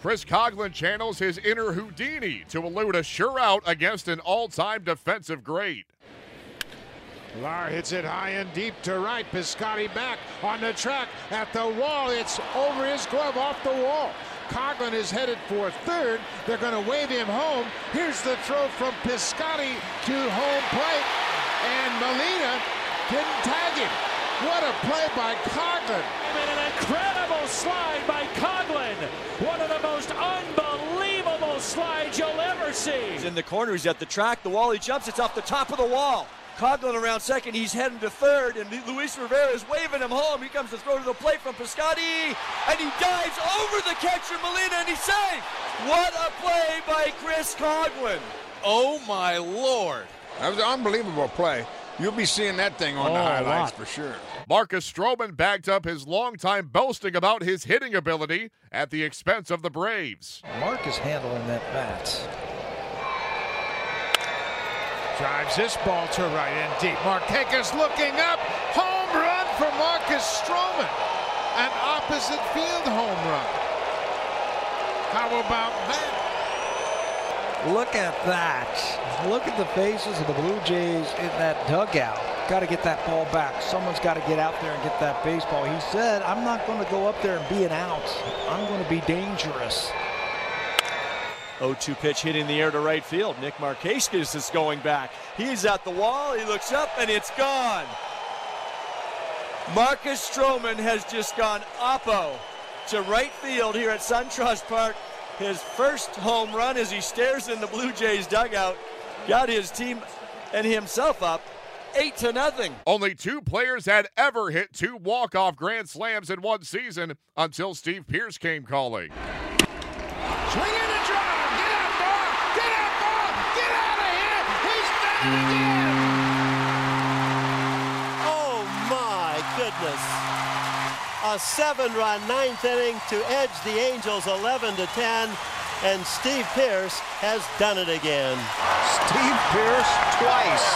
Chris Coghlan channels his inner Houdini to elude a sure out against an all time defensive great. Lar hits it high and deep to right. Piscotti back on the track at the wall. It's over his glove off the wall. Coghlan is headed for third. They're going to wave him home. Here's the throw from Piscotti to home plate. And Molina didn't tag him. What a play by Coghlan. An incredible slide by Coghlan. One of the most unbelievable slides you'll ever see. He's in the corner. He's at the track. The wall. He jumps. It's off the top of the wall. Coghlan around second. He's heading to third, and Luis Rivera is waving him home. He comes to throw to the plate from Piscotti, and he dives over the catcher Molina, and he's safe. What a play by Chris Coghlan! Oh my lord! That was an unbelievable play. You'll be seeing that thing on Oh, the a highlights for sure. Marcus Stroman backed up his longtime boasting about his hitting ability at the expense of the Braves. Mark is handling that bat. Drives this ball to right and deep. Markakis looking up. Home run for Marcus Stroman. An opposite field home run. How about that? Look at that. Look at the faces of the Blue Jays in that dugout. Got to get that ball back. Someone's got to get out there and get that baseball. He said, I'm not going to go up there and be an out. I'm going to be dangerous. 0-2 pitch hitting the air to right field. Nick Markakis is going back. He's at the wall. He looks up, and it's gone. Marcus Stroman has just gone oppo to right field here at SunTrust Park. His first home run as he stares in the Blue Jays dugout. Got his team and himself up eight to nothing. Only two players had ever hit two walk-off grand slams in one season until Steve Pearce came calling. Swing in a drive. Get out, ball. Get out, ball. Get out of here. He's done it again. A seven-run ninth inning to edge the Angels 11 to 10, and Steve Pearce has done it again. Steve Pearce twice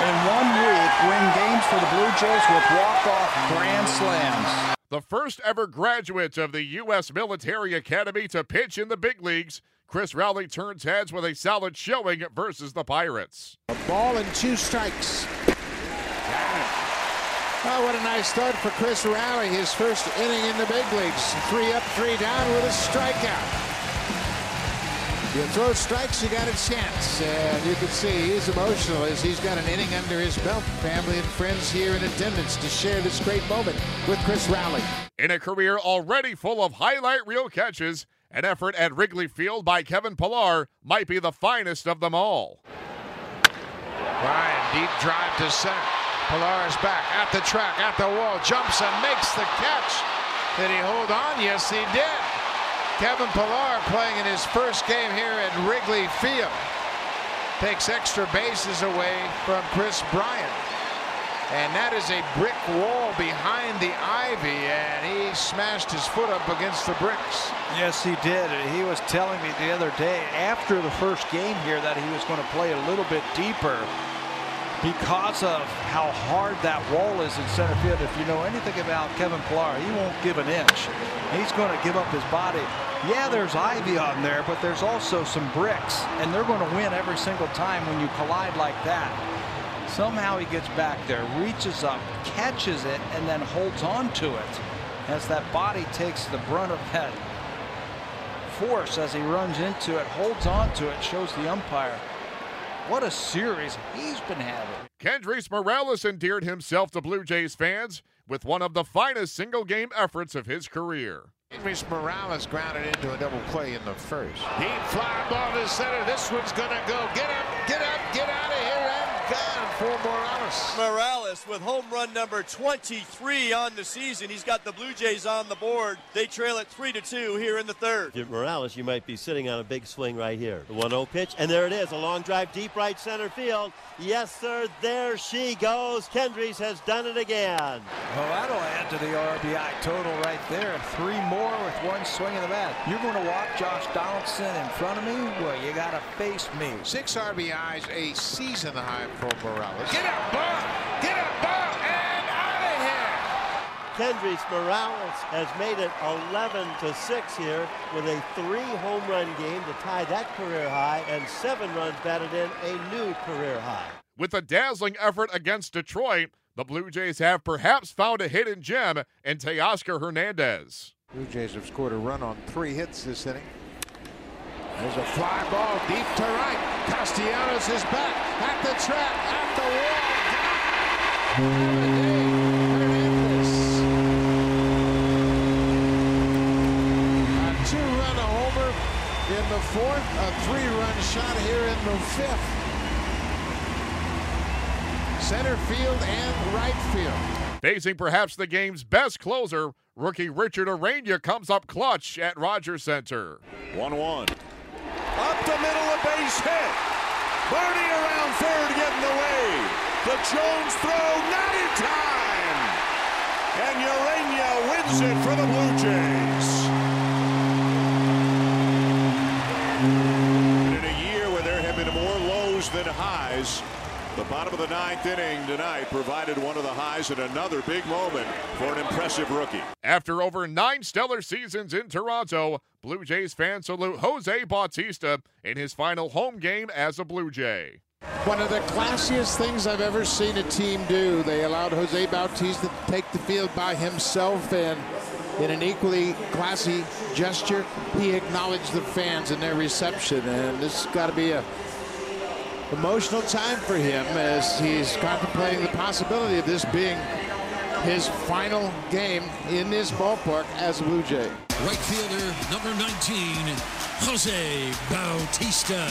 in one week win games for the Blue Jays with walk-off grand slams. The first ever graduate of the U.S. Military Academy to pitch in the big leagues, Chris Rowley turns heads with a solid showing versus the Pirates. A ball and two strikes. Oh, what a nice start for Chris Rowley. His first inning in the big leagues. Three up, three down with a strikeout. You throw strikes, you got a chance. And you can see he's emotional as he's got an inning under his belt. Family and friends here in attendance to share this great moment with Chris Rowley. In a career already full of highlight reel catches, an effort at Wrigley Field by Kevin Pillar might be the finest of them all. Ryan, deep drive to center. Pillar's back at the track, at the wall, jumps and makes the catch. Did he hold on? Yes, he did. Kevin Pillar playing in his first game here at Wrigley Field. Takes extra bases away from Kris Bryant. And that is a brick wall behind the ivy, and he smashed his foot up against the bricks. Yes, he did. He was telling me the other day after the first game here that he was going to play a little bit deeper because of how hard that wall is in center field. If you know anything about Kevin Pillar, he won't give an inch. He's going to give up his body. Yeah, there's ivy on there, but there's also some bricks, and they're going to win every single time when you collide like that. Somehow he gets back there, reaches up, catches it, and then holds on to it as that body takes the brunt of that force as he runs into it, holds on to it, shows the umpire. What a series he's been having. Kendrys Morales endeared himself to Blue Jays fans with one of the finest single game efforts of his career. Kendrys Morales grounded into a double play in the first. Deep fly ball to center. This one's going to go. Get up, get up, get out of here, and on for Morales. Morales with home run number 23 on the season. He's got the Blue Jays on the board. They trail it 3 to 2 here in the third. If Morales, you might be sitting on a big swing right here. The 1 0 pitch, and there it is. A long drive deep right center field. Yes, sir. There she goes. Kendrys has done it again. Well, that'll add to the RBI total right there. Three more with one swing of the bat. You're going to walk Josh Donaldson in front of me? Well, you got to face me. Six RBIs, a season high for Morales. Get up, ball! Get up, ball! And out of here! Kendrys Morales has made it 11 to 6 here with a three home run game to tie that career high and seven runs batted in, a new career high. With a dazzling effort against Detroit, the Blue Jays have perhaps found a hidden gem in Teoscar Hernandez. Blue Jays have scored a run on three hits this inning. There's a fly ball deep to right. Castellanos is back at the track, at the wall. Hernandez. A two-run homer in the fourth, a three-run shot here in the fifth. Center field and right field. Facing perhaps the game's best closer, rookie Richard Urena comes up clutch at Rogers Center. 1 1. Up the middle, a base hit. Bernie around third, getting away. The way. The Jones throw, not in time. And Urena wins it for the Blue Jays. In a year where there have been more lows than highs, the bottom of the ninth inning tonight provided one of the highs and another big moment for an impressive rookie. After over nine stellar seasons in Toronto, Blue Jays fans salute Jose Bautista in his final home game as a Blue Jay. One of the classiest things I've ever seen a team do. They allowed Jose Bautista to take the field by himself, and in an equally classy gesture, he acknowledged the fans and their reception. And this has got to be a emotional time for him as he's contemplating the possibility of this being his final game in this ballpark as a Blue Jay. Right fielder number 19, Jose Bautista.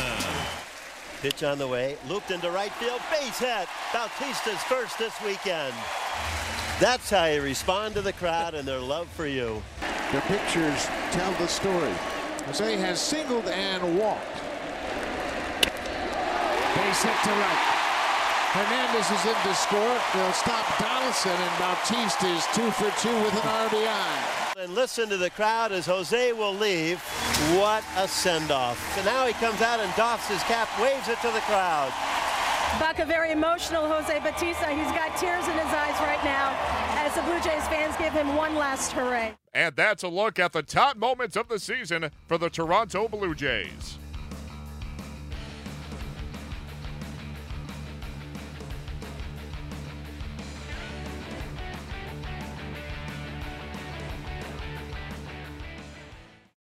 Pitch on the way, looped into right field, base hit. Bautista's first this weekend. That's how you respond to the crowd and their love for you. The pictures tell the story. Jose has singled and walked. Base hit to right. Hernandez is in to score. They'll stop Donaldson, and Bautista is two for two with an RBI. And listen to the crowd as Jose will leave. What a send-off. So now he comes out and doffs his cap, waves it to the crowd. Buck, a very emotional Jose Bautista. He's got tears in his eyes right now as the Blue Jays fans give him one last hooray. And that's a look at the top moments of the season for the Toronto Blue Jays.